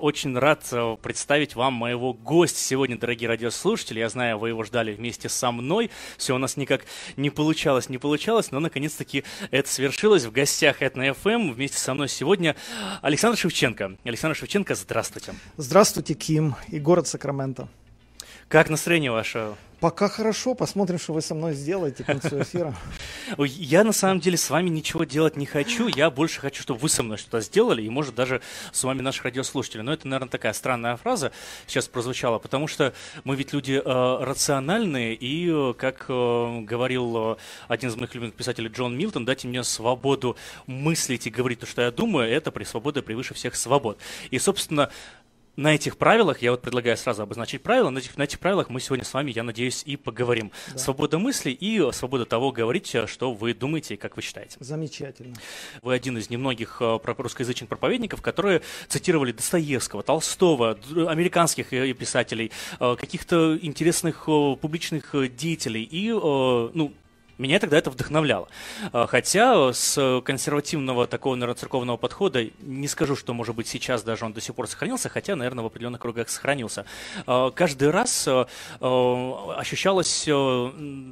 Очень рад э, представить вам моего гостя сегодня, дорогие радиослушатели. Я знаю, вы его ждали вместе со мной. Все у нас никак не получалось, не получалось, но наконец-таки это свершилось. В гостях Этно FM вместе со мной сегодня Александр Шевченко. Александр Шевченко, здравствуйте. Здравствуйте, Ким и город Сакраменто. Как настроение ваше? Пока хорошо, посмотрим, что вы со мной сделаете к концу эфира. Я на самом деле с вами ничего делать не хочу, я больше хочу, чтобы вы со мной что-то сделали, и может даже с вами наших радиослушателей. Но это, наверное, такая странная фраза сейчас прозвучала, потому что мы ведь люди э, рациональные, и, э, как э, говорил э, один из моих любимых писателей Джон Милтон, дайте мне свободу мыслить и говорить то, что я думаю, это при свободе превыше всех свобод. И, собственно, на этих правилах, я вот предлагаю сразу обозначить правила, на этих, на этих правилах мы сегодня с вами, я надеюсь, и поговорим. Да. Свобода мысли и свобода того говорить, что вы думаете и как вы считаете. Замечательно. Вы один из немногих э, русскоязычных проповедников, которые цитировали Достоевского, Толстого, американских э, писателей, э, каких-то интересных публичных деятелей и, ну, меня тогда это вдохновляло. А, хотя с консервативного такого, наверное, церковного подхода не скажу, что, может быть, сейчас даже он до сих пор сохранился, хотя, наверное, в определенных кругах сохранился. А, каждый раз а, ощущалась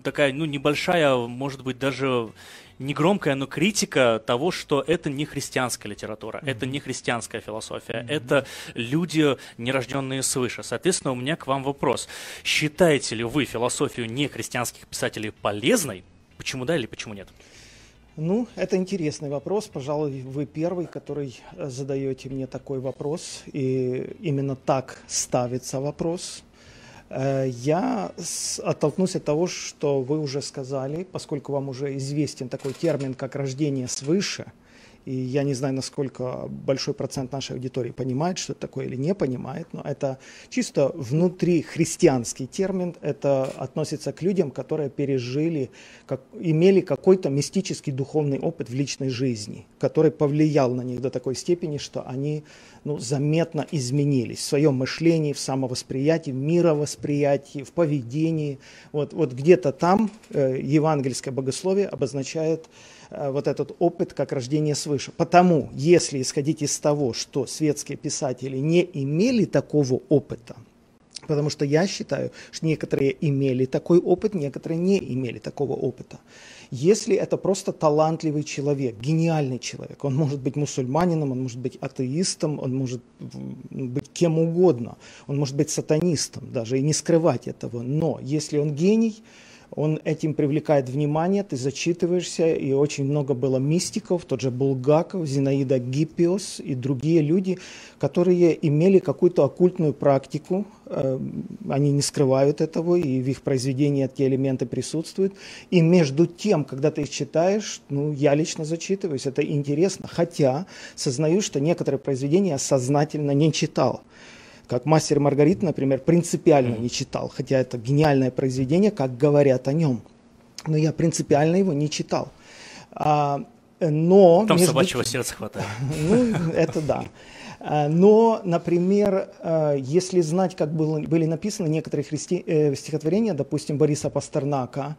такая, ну, небольшая, может быть, даже не громкая, но критика того, что это не христианская литература, mm-hmm. это не христианская философия, mm-hmm. это люди, нерожденные свыше. Соответственно, у меня к вам вопрос. Считаете ли вы философию нехристианских писателей полезной? Почему да или почему нет? Ну, это интересный вопрос. Пожалуй, вы первый, который э, задаете мне такой вопрос. И именно так ставится вопрос. Э, я оттолкнусь от того, что вы уже сказали, поскольку вам уже известен такой термин, как рождение свыше – и я не знаю, насколько большой процент нашей аудитории понимает, что это такое или не понимает, но это чисто внутри христианский термин, это относится к людям, которые пережили, как, имели какой-то мистический духовный опыт в личной жизни, который повлиял на них до такой степени, что они ну, заметно изменились в своем мышлении, в самовосприятии, в мировосприятии, в поведении. Вот, вот где-то там э, евангельское богословие обозначает вот этот опыт как рождение свыше. Потому, если исходить из того, что светские писатели не имели такого опыта, потому что я считаю, что некоторые имели такой опыт, некоторые не имели такого опыта. Если это просто талантливый человек, гениальный человек, он может быть мусульманином, он может быть атеистом, он может быть кем угодно, он может быть сатанистом даже и не скрывать этого, но если он гений, он этим привлекает внимание, ты зачитываешься, и очень много было мистиков, тот же Булгаков, Зинаида Гиппиос и другие люди, которые имели какую-то оккультную практику, э, они не скрывают этого, и в их произведении эти элементы присутствуют. И между тем, когда ты их читаешь, ну, я лично зачитываюсь, это интересно, хотя сознаю, что некоторые произведения я сознательно не читал как «Мастер и Маргарита», например, принципиально не читал, хотя это гениальное произведение, как говорят о нем. Но я принципиально его не читал. А, но... Там собачьего сердца хватает. Ну, это да. А, но, например, а, если знать, как было, были написаны некоторые христи... э, стихотворения, допустим, Бориса Пастернака,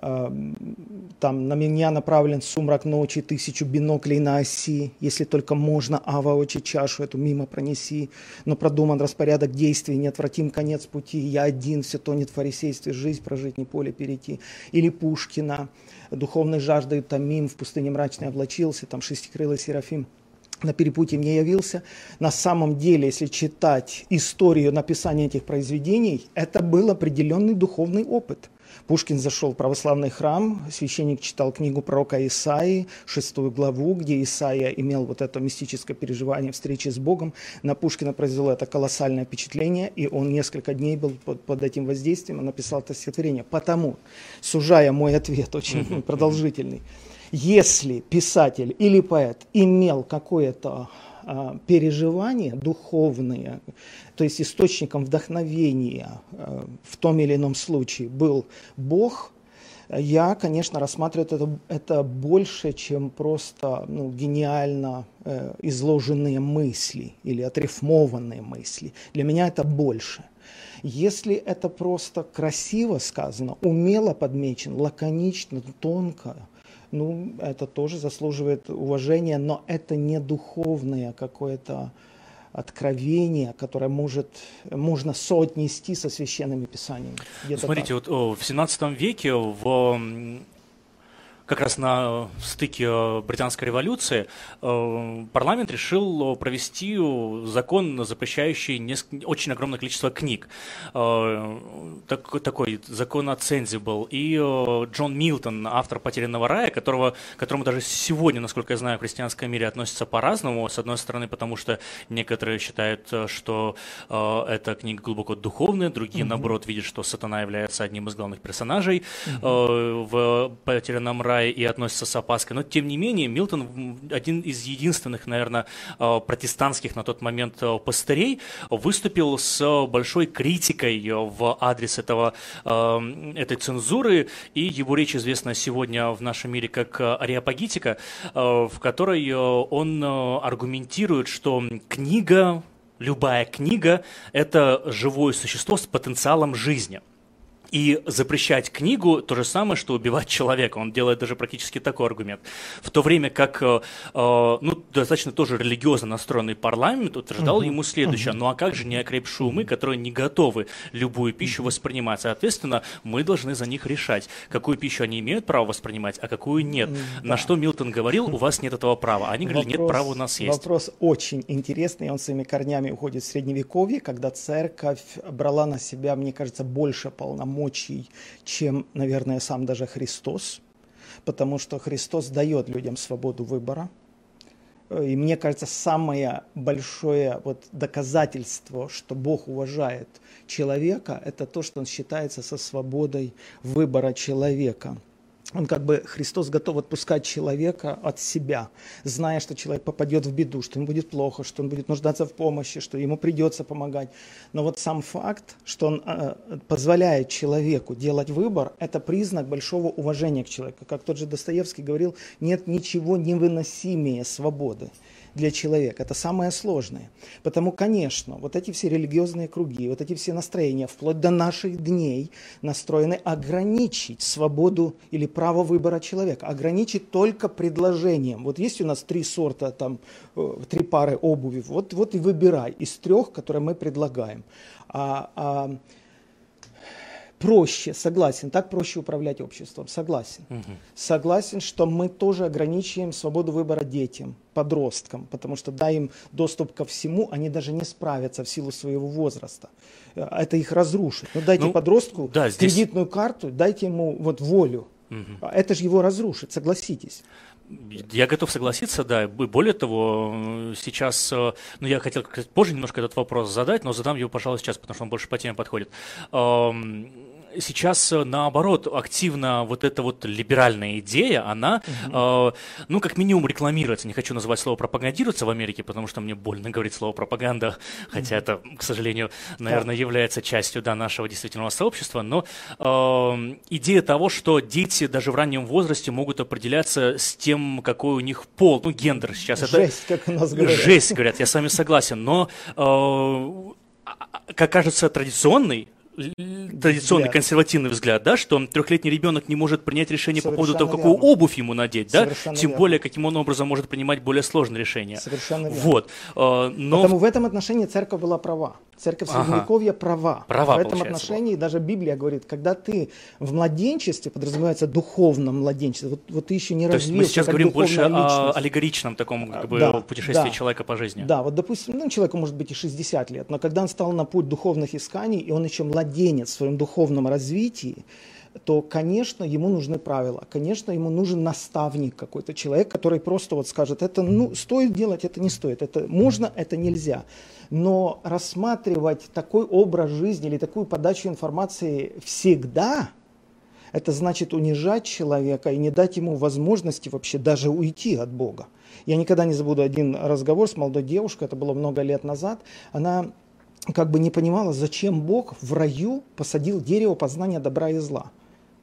там на меня направлен сумрак ночи, тысячу биноклей на оси, если только можно, ава очи чашу эту мимо пронеси, но продуман распорядок действий, неотвратим конец пути, я один, все тонет в фарисействе, жизнь прожить, не поле перейти. Или Пушкина, духовной жаждой томим, в пустыне мрачной облачился, там шестикрылый Серафим на перепутье мне явился. На самом деле, если читать историю написания этих произведений, это был определенный духовный опыт – Пушкин зашел в православный храм, священник читал книгу пророка Исаии, шестую главу, где Исаия имел вот это мистическое переживание встречи с Богом. На Пушкина произвело это колоссальное впечатление, и он несколько дней был под, под этим воздействием и написал это стихотворение. Потому, сужая мой ответ, очень продолжительный, если писатель или поэт имел какое-то переживания духовные, то есть источником вдохновения а, в том или ином случае был Бог, я, конечно, рассматриваю это, это больше, чем просто ну, гениально э, изложенные мысли или отрифмованные мысли. Для меня это больше. Если это просто красиво сказано, умело подмечено, лаконично, тонко, ну, это тоже заслуживает уважения, но это не духовное какое-то откровение, которое может, можно соотнести со священными писаниями. Смотрите, так. вот в 17 веке в как раз на стыке э, британской революции э, парламент решил провести закон, запрещающий очень огромное количество книг. Э, так, такой закон о цензе был. И Джон Милтон, автор «Потерянного рая», которого, которому даже сегодня, насколько я знаю, в христианском мире относятся по-разному. С одной стороны, потому что некоторые считают, что эта книга глубоко духовная, другие, mm-hmm. наоборот, видят, что сатана является одним из главных персонажей mm-hmm. в «Потерянном рае», и относится с опаской. Но, тем не менее, Милтон, один из единственных, наверное, э, протестантских на тот момент э, пастырей, выступил с большой критикой в адрес этого, э, этой цензуры, и его речь известна сегодня в нашем мире как ариапагитика, в которой он аргументирует, что книга любая книга – это живое существо с потенциалом жизни – и запрещать книгу то же самое, что убивать человека. Он делает даже практически такой аргумент. В то время как э, э ну, достаточно тоже религиозно настроенный парламент утверждал угу. ему следующее. Угу. Ну а как же неокрепшие умы, которые не готовы любую пищу воспринимать? Соответственно, мы должны за них решать, какую пищу они имеют право воспринимать, а какую нет. Да. На что Милтон говорил, у вас нет этого права. Они говорили, вопрос, нет права у нас есть. Вопрос очень интересный, он своими корнями уходит в Средневековье, когда церковь брала на себя, мне кажется, больше полномочий полномочий, чем, наверное, сам даже Христос, потому что Христос дает людям свободу выбора. И мне кажется, самое большое вот доказательство, что Бог уважает человека, это то, что он считается со свободой выбора человека – он как бы, Христос готов отпускать человека от себя, зная, что человек попадет в беду, что ему будет плохо, что он будет нуждаться в помощи, что ему придется помогать. Но вот сам факт, что он э, позволяет человеку делать выбор, это признак большого уважения к человеку. Как тот же Достоевский говорил, нет ничего невыносимее свободы для человека. Это самое сложное. Потому, конечно, вот эти все религиозные круги, вот эти все настроения, вплоть до наших дней, настроены ограничить свободу или право выбора человека, ограничить только предложением. Вот есть у нас три сорта, там, э, три пары обуви, вот, вот и выбирай из трех, которые мы предлагаем. А, а, проще, согласен, так проще управлять обществом, согласен. Угу. Согласен, что мы тоже ограничиваем свободу выбора детям, подросткам, потому что дай им доступ ко всему, они даже не справятся в силу своего возраста. Э, это их разрушит. Но ну, дайте ну, подростку да, здесь... кредитную карту, дайте ему вот волю. Угу. Это же его разрушит, согласитесь. Я готов согласиться, да. Более того, сейчас, э, ну, я хотел позже немножко этот вопрос задать, но задам его, пожалуй, сейчас, потому что он больше по теме подходит сейчас, э, наоборот, активно вот эта вот либеральная идея, она, угу. э, ну, как минимум рекламируется. Не хочу называть слово пропагандируется в Америке, потому что мне больно говорить слово пропаганда, хотя это, к сожалению, наверное, является частью, да, нашего действительного сообщества, но э, идея того, что дети даже в раннем возрасте могут определяться с тем, какой у них пол, ну, гендер сейчас. Жесть, это... как у нас говорят. Жесть, говорят, я с вами согласен, но э, как кажется, традиционный традиционный взгляд. консервативный взгляд, да, что трехлетний ребенок не может принять решение Совершенно по поводу того, какую верно. обувь ему надеть, да, Совершенно тем верно. более, каким он образом может принимать более сложные решения. Совершенно верно. Вот. Э, но... Потому в этом отношении церковь была права. Церковь Средневековья ага. права. права. В этом отношении даже Библия говорит, когда ты в младенчестве, подразумевается духовном младенчестве, вот, вот ты еще не То развился. мы сейчас говорим больше о аллегоричном таком как бы, да, путешествии да, человека по жизни. Да, вот допустим, ну, человеку может быть и 60 лет, но когда он стал на путь духовных исканий, и он еще младенец в своем духовном развитии, то, конечно, ему нужны правила, конечно, ему нужен наставник какой-то, человек, который просто вот скажет, это ну, стоит делать, это не стоит, это можно, это нельзя. Но рассматривать такой образ жизни или такую подачу информации всегда, это значит унижать человека и не дать ему возможности вообще даже уйти от Бога. Я никогда не забуду один разговор с молодой девушкой, это было много лет назад. Она как бы не понимала, зачем Бог в раю посадил дерево познания добра и зла.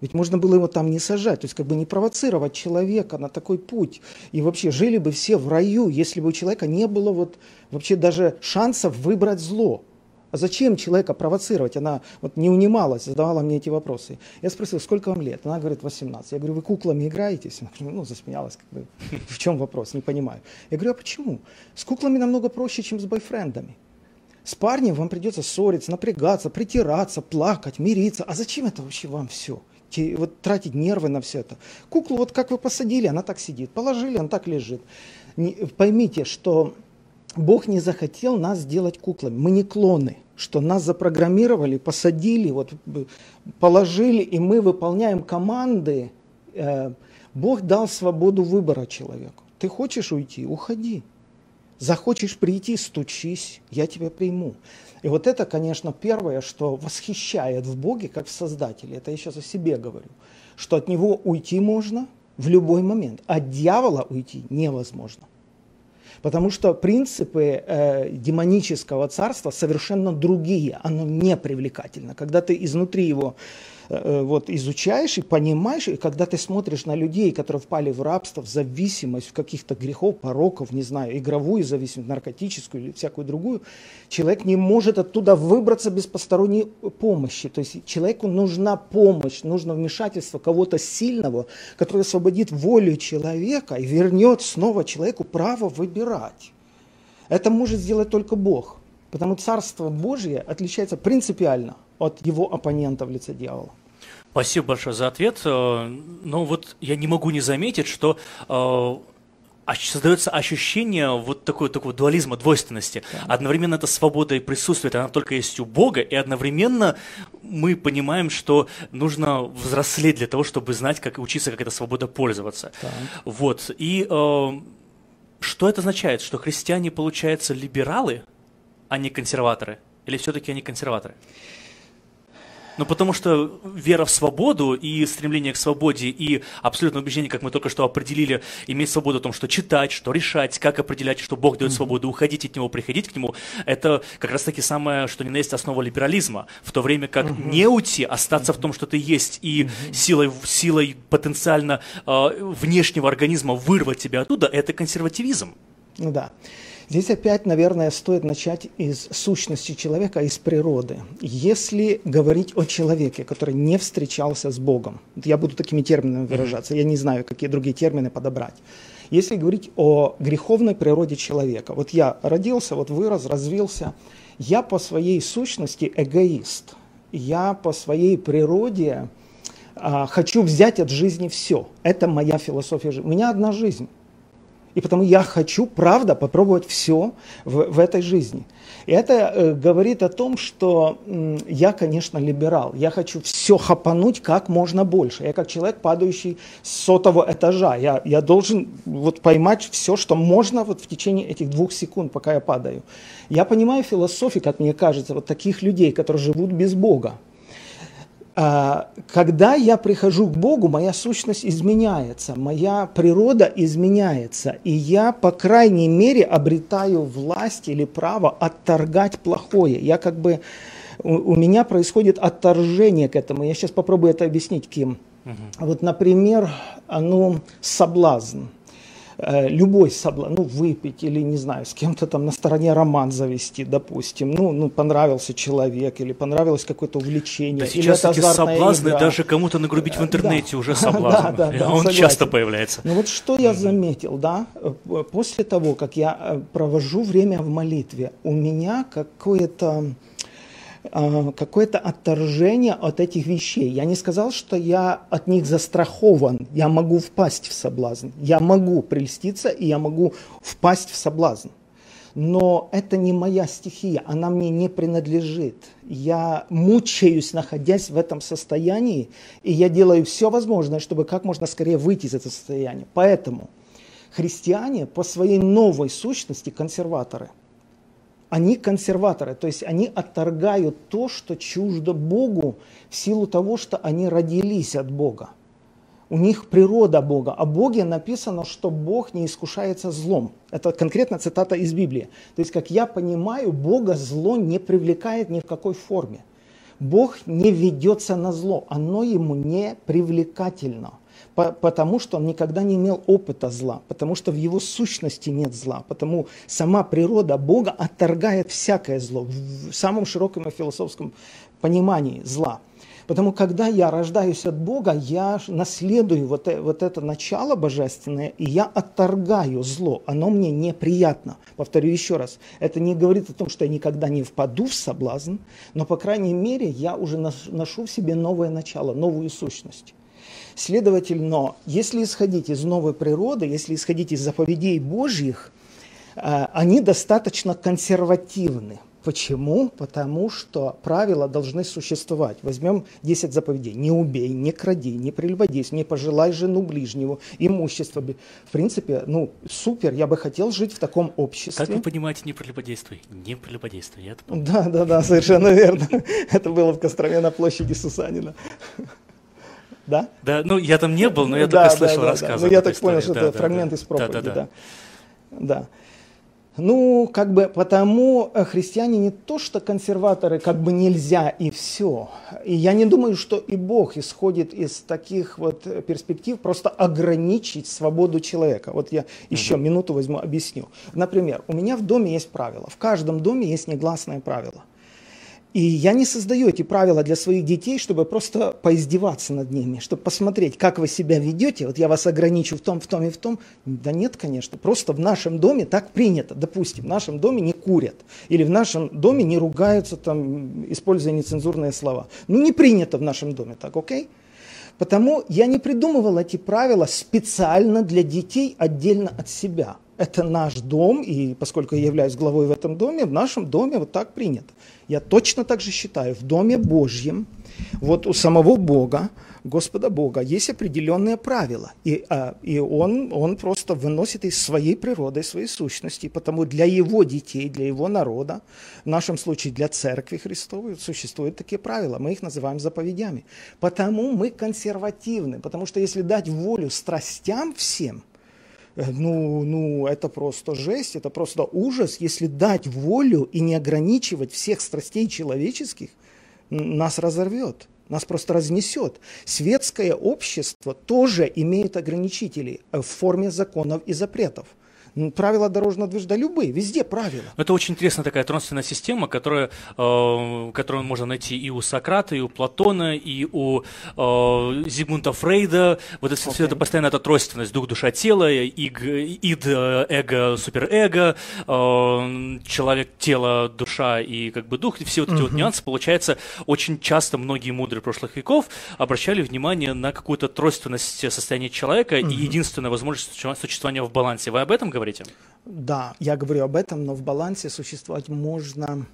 Ведь можно было его там не сажать, то есть как бы не провоцировать человека на такой путь. И вообще жили бы все в раю, если бы у человека не было вот вообще даже шансов выбрать зло. А зачем человека провоцировать? Она вот не унималась, задавала мне эти вопросы. Я спросил, сколько вам лет? Она говорит, 18. Я говорю, вы куклами играетесь? Она ну, засмеялась, как бы, в чем вопрос, не понимаю. Я говорю, а почему? С куклами намного проще, чем с бойфрендами. С парнем вам придется ссориться, напрягаться, притираться, плакать, мириться. А зачем это вообще вам все? Вот тратить нервы на все это. Куклу вот как вы посадили, она так сидит. Положили, она так лежит. Не, поймите, что Бог не захотел нас сделать куклами. Мы не клоны, что нас запрограммировали, посадили, вот, положили, и мы выполняем команды. Э, Бог дал свободу выбора человеку. Ты хочешь уйти? Уходи. Захочешь прийти, стучись, я тебя приму. И вот это, конечно, первое, что восхищает в Боге, как в Создателе. Это я сейчас о себе говорю. Что от Него уйти можно в любой момент, а от дьявола уйти невозможно. Потому что принципы э, демонического царства совершенно другие. Оно не привлекательно. Когда ты изнутри его вот, изучаешь и понимаешь, и когда ты смотришь на людей, которые впали в рабство, в зависимость, в каких-то грехов, пороков, не знаю, игровую зависимость, наркотическую или всякую другую, человек не может оттуда выбраться без посторонней помощи. То есть человеку нужна помощь, нужно вмешательство кого-то сильного, который освободит волю человека и вернет снова человеку право выбирать. Это может сделать только Бог. Потому Царство Божье отличается принципиально от его оппонента в лице дьявола. Спасибо большое за ответ. Э, но вот я не могу не заметить, что э, создается ощущение вот такого, такого дуализма, двойственности. Да. Одновременно это свобода и присутствие, она только есть у Бога, и одновременно мы понимаем, что нужно взрослеть для того, чтобы знать, как учиться, как эта свобода пользоваться. Да. Вот. И э, что это означает? Что христиане, получается, либералы, не консерваторы? Или все-таки они консерваторы? Ну, потому что вера в свободу и стремление к свободе и абсолютное убеждение, как мы только что определили, иметь свободу в том, что читать, что решать, как определять, что Бог дает свободу, уходить от Него, приходить к Нему, это как раз-таки самое, что ни на есть основа либерализма. В то время как uh-huh. не уйти, остаться в том, что ты есть, и uh-huh. силой, силой потенциально э, внешнего организма вырвать тебя оттуда, это консервативизм. Ну да. Здесь опять, наверное, стоит начать из сущности человека, из природы. Если говорить о человеке, который не встречался с Богом, я буду такими терминами выражаться, я не знаю, какие другие термины подобрать. Если говорить о греховной природе человека, вот я родился, вот вырос, развился, я по своей сущности эгоист. Я по своей природе а, хочу взять от жизни все. Это моя философия жизни. У меня одна жизнь. И потому я хочу, правда, попробовать все в, в этой жизни. И это э, говорит о том, что э, я, конечно, либерал. Я хочу все хапануть как можно больше. Я как человек, падающий с сотого этажа. Я, я должен вот поймать все, что можно вот в течение этих двух секунд, пока я падаю. Я понимаю философию, как мне кажется, вот таких людей, которые живут без Бога. А, когда я прихожу к Богу, моя сущность изменяется, моя природа изменяется, и я, по крайней мере, обретаю власть или право отторгать плохое. Я как бы, у, у меня происходит отторжение к этому. Я сейчас попробую это объяснить, Ким. Угу. Вот, например, ну, соблазн. Э, любой соблазн, ну, выпить или, не знаю, с кем-то там на стороне роман завести, допустим, ну, ну понравился человек или понравилось какое-то увлечение. Да или сейчас это эти соблазны, игра. даже кому-то нагрубить в э, интернете да. уже соблазн. да, да, да, Он согласен. часто появляется. Ну вот что я заметил, да, после того, как я э, провожу время в молитве, у меня какое-то какое-то отторжение от этих вещей. Я не сказал, что я от них застрахован. Я могу впасть в соблазн. Я могу прельститься, и я могу впасть в соблазн. Но это не моя стихия, она мне не принадлежит. Я мучаюсь, находясь в этом состоянии, и я делаю все возможное, чтобы как можно скорее выйти из этого состояния. Поэтому христиане по своей новой сущности консерваторы – они консерваторы, то есть они отторгают то, что чуждо Богу в силу того, что они родились от Бога. У них природа Бога. О Боге написано, что Бог не искушается злом. Это конкретно цитата из Библии. То есть, как я понимаю, Бога зло не привлекает ни в какой форме. Бог не ведется на зло, оно ему не привлекательно. Потому что он никогда не имел опыта зла, потому что в его сущности нет зла, потому сама природа Бога отторгает всякое зло в самом широком и философском понимании зла. Потому когда я рождаюсь от Бога, я наследую вот, э, вот это начало божественное, и я отторгаю зло. Оно мне неприятно. Повторю еще раз. Это не говорит о том, что я никогда не впаду в соблазн, но, по крайней мере, я уже ношу в себе новое начало, новую сущность. Следовательно, если исходить из новой природы, если исходить из заповедей Божьих, э, они достаточно консервативны. Почему? Потому что правила должны существовать. Возьмем 10 заповедей. Не убей, не кради, не прелюбодействуй, не пожелай жену ближнего, имущество. В принципе, ну, супер, я бы хотел жить в таком обществе. Как вы понимаете, не прелюбодействуй? Не прелюбодействуй, я это помню. Да, да, да, совершенно верно. Это было в Костроме на площади Сусанина. Да? Да, ну я там не был, но я только слышал рассказы. Ну я так понял, что это фрагмент из проповеди, да. Да. Ну, как бы потому э, христиане не то, что консерваторы, как бы нельзя и все. И я не думаю, что и Бог исходит из таких вот э, перспектив просто ограничить свободу человека. Вот я еще угу. минуту возьму, объясню. Например, у меня в доме есть правило. В каждом доме есть негласное правило. И я не создаю эти правила для своих детей, чтобы просто поиздеваться над ними, чтобы посмотреть, как вы себя ведете. Вот я вас ограничу в том, в том и в том. Да нет, конечно. Просто в нашем доме так принято. Допустим, в нашем доме не курят. Или в нашем доме не ругаются, там, используя нецензурные слова. Ну, не принято в нашем доме так, окей? Потому я не придумывал эти правила специально для детей отдельно от себя. Это наш дом, и поскольку я являюсь главой в этом доме, в нашем доме вот так принято. Я точно так же считаю, в Доме Божьем, вот у самого Бога, Господа Бога, есть определенные правила. И, а, и он, он просто выносит из своей природы, из своей сущности. Потому для его детей, для его народа, в нашем случае для Церкви Христовой, существуют такие правила. Мы их называем заповедями. Потому мы консервативны. Потому что если дать волю страстям всем, ну, ну, это просто жесть, это просто ужас. Если дать волю и не ограничивать всех страстей человеческих, нас разорвет, нас просто разнесет. Светское общество тоже имеет ограничители в форме законов и запретов правила дорожного движения, да любые, везде правила. Это очень интересная такая трансферная система, которая, э, которую можно найти и у Сократа, и у Платона, и у э, Зигмунда Фрейда. Вот это, okay. все это постоянно эта тройственность, дух, душа, тело, иг, ид, эго, суперэго, э, человек, тело, душа и как бы дух, и все вот эти uh-huh. вот нюансы, получается, очень часто многие мудрые прошлых веков обращали внимание на какую-то тройственность состояния человека uh-huh. и единственная возможность существования в балансе. Вы об этом говорите? Говорите? Да, я говорю об этом, но в балансе существовать можно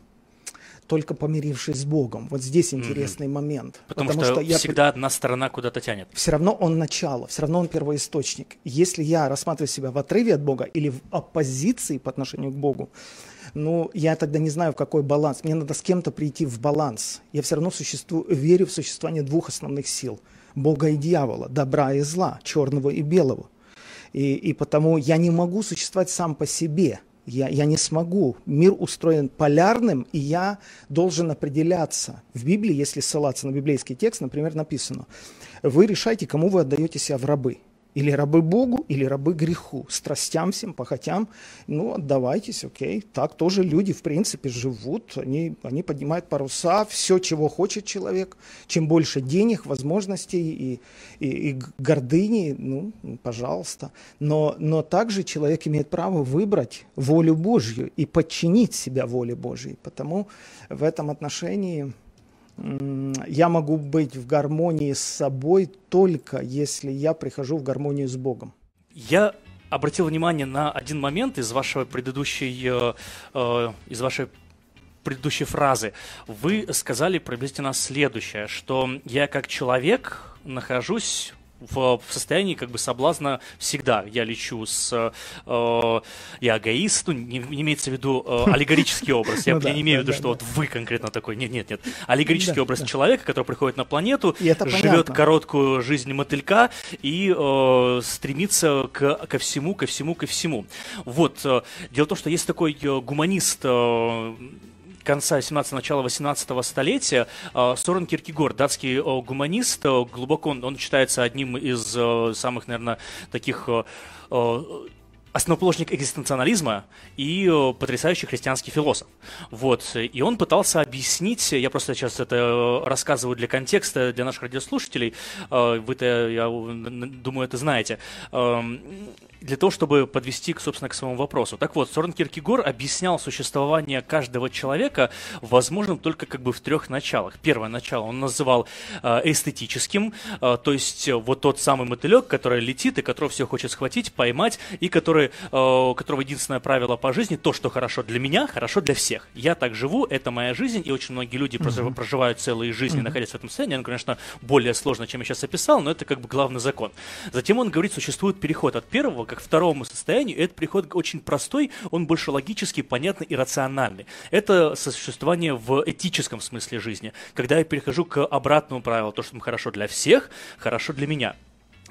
только помирившись с Богом. Вот здесь интересный mm-hmm. момент. Потому, потому что, что я... всегда одна сторона куда-то тянет. Все равно он начало, все равно он первоисточник. Если я рассматриваю себя в отрыве от Бога или в оппозиции по отношению к Богу, ну, я тогда не знаю, в какой баланс. Мне надо с кем-то прийти в баланс. Я все равно существую, верю в существование двух основных сил. Бога и дьявола, добра и зла, черного и белого. И, и потому я не могу существовать сам по себе. Я, я не смогу. Мир устроен полярным, и я должен определяться. В Библии, если ссылаться на библейский текст, например, написано, вы решайте, кому вы отдаете себя в рабы. Или рабы Богу, или рабы греху, страстям всем, похотям. Ну, отдавайтесь, окей. Так тоже люди, в принципе, живут. Они, они поднимают паруса, все, чего хочет человек. Чем больше денег, возможностей и, и, и гордыни, ну, пожалуйста. Но, но также человек имеет право выбрать волю Божью и подчинить себя воле Божьей. Потому в этом отношении я могу быть в гармонии с собой только если я прихожу в гармонию с Богом. Я обратил внимание на один момент из вашего предыдущей, э, э, из вашей предыдущей фразы. Вы сказали приблизительно следующее, что я как человек нахожусь в, в состоянии как бы соблазна всегда. Я лечу с... Э, я эгоист, ну, не, не имеется в виду э, аллегорический образ. Я, ну, да, не имею в виду, что вот вы конкретно такой. Нет, нет, нет. Аллегорический образ человека, который приходит на планету, живет короткую жизнь мотылька и э, стремится к, ко всему, ко всему, ко всему. Вот. Дело в том, что есть такой гуманист конца 17-го, начала 18 столетия. Сорен Киркегор, датский гуманист, глубоко он, он считается одним из самых, наверное, таких основоположник экзистенциализма и э, потрясающий христианский философ. Вот. И он пытался объяснить, я просто сейчас это э, рассказываю для контекста, для наших радиослушателей, э, вы-то, я думаю, это знаете, эм, для того, чтобы подвести, собственно, к своему вопросу. Так вот, Сорен Киркегор объяснял существование каждого человека возможным только как бы в трех началах. Первое начало он называл эстетическим, то есть вот тот самый мотылек, который летит и которого все хочет схватить, поймать, и который, э, у которого единственное правило по жизни, то, что хорошо для меня, хорошо для всех. Я так живу, это моя жизнь, и очень многие люди mm-hmm. проживают целые жизни, mm-hmm. находясь в этом состоянии. Он, конечно, более сложно, чем я сейчас описал, но это как бы главный закон. Затем он говорит, существует переход от первого к второму состоянию, этот приход очень простой, он больше логический, понятный и рациональный. Это существование в этическом смысле жизни, когда я перехожу к обратному правилу, то, что хорошо для всех, хорошо для меня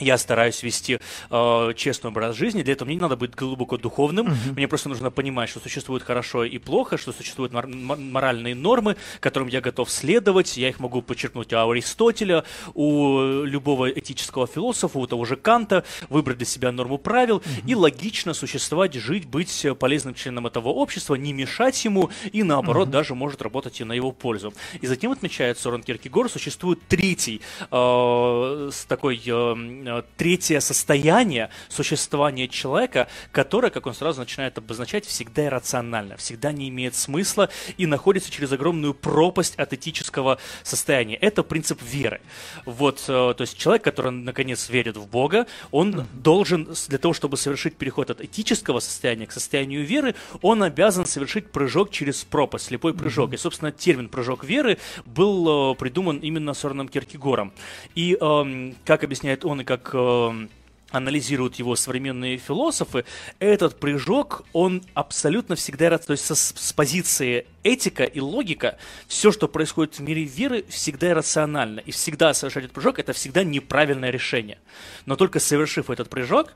я стараюсь вести э, честный образ жизни. Для этого мне не надо быть глубоко духовным. Uh-huh. Мне просто нужно понимать, что существует хорошо и плохо, что существуют мор- моральные нормы, которым я готов следовать. Я их могу подчеркнуть у Аристотеля, у любого этического философа, у того же Канта, выбрать для себя норму правил uh-huh. и логично существовать, жить, быть полезным членом этого общества, не мешать ему и наоборот uh-huh. даже может работать и на его пользу. И затем отмечает Сорен Киркегор, существует третий э, такой э, Э, третье состояние существования человека, которое, как он сразу начинает обозначать, всегда иррационально, всегда не имеет смысла и находится через огромную пропасть от этического состояния. Это принцип веры. Вот, э, то есть человек, который наконец верит в Бога, он должен для того, чтобы совершить переход от этического состояния к состоянию веры, он обязан совершить прыжок через пропасть, слепой прыжок. И, собственно, термин прыжок веры был э, придуман именно Сорном Киркегором. И, эм, как объясняет он и как как э, анализируют его современные философы, этот прыжок, он абсолютно всегда, то есть со, с позиции этика и логика, все, что происходит в мире веры, всегда рационально. И всегда совершать этот прыжок, это всегда неправильное решение. Но только совершив этот прыжок,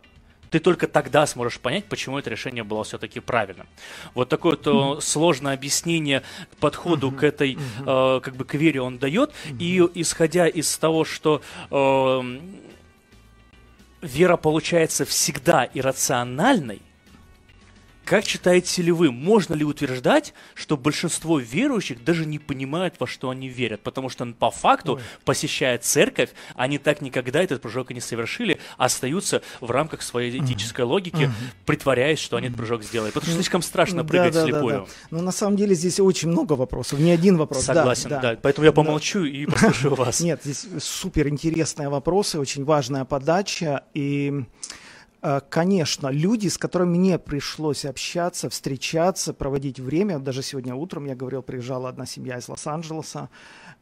ты только тогда сможешь понять, почему это решение было все-таки правильным. Вот такое вот mm-hmm. сложное объяснение подходу mm-hmm. к этой, mm-hmm. э, как бы, к вере он дает. Mm-hmm. И исходя из того, что э, вера получается всегда иррациональной, как считаете ли вы, можно ли утверждать, что большинство верующих даже не понимают, во что они верят? Потому что по факту, Ой. посещая церковь, они так никогда этот прыжок и не совершили, а остаются в рамках своей этической логики, притворяясь, что они этот прыжок сделали. Потому что слишком страшно прыгать да, да, слепую. Да, да. Но на самом деле здесь очень много вопросов, не один вопрос. Согласен, да. да. Поэтому я помолчу да. и послушаю вас. Нет, здесь супер интересные вопросы, очень важная подача. И конечно, люди, с которыми мне пришлось общаться, встречаться, проводить время, даже сегодня утром, я говорил, приезжала одна семья из Лос-Анджелеса,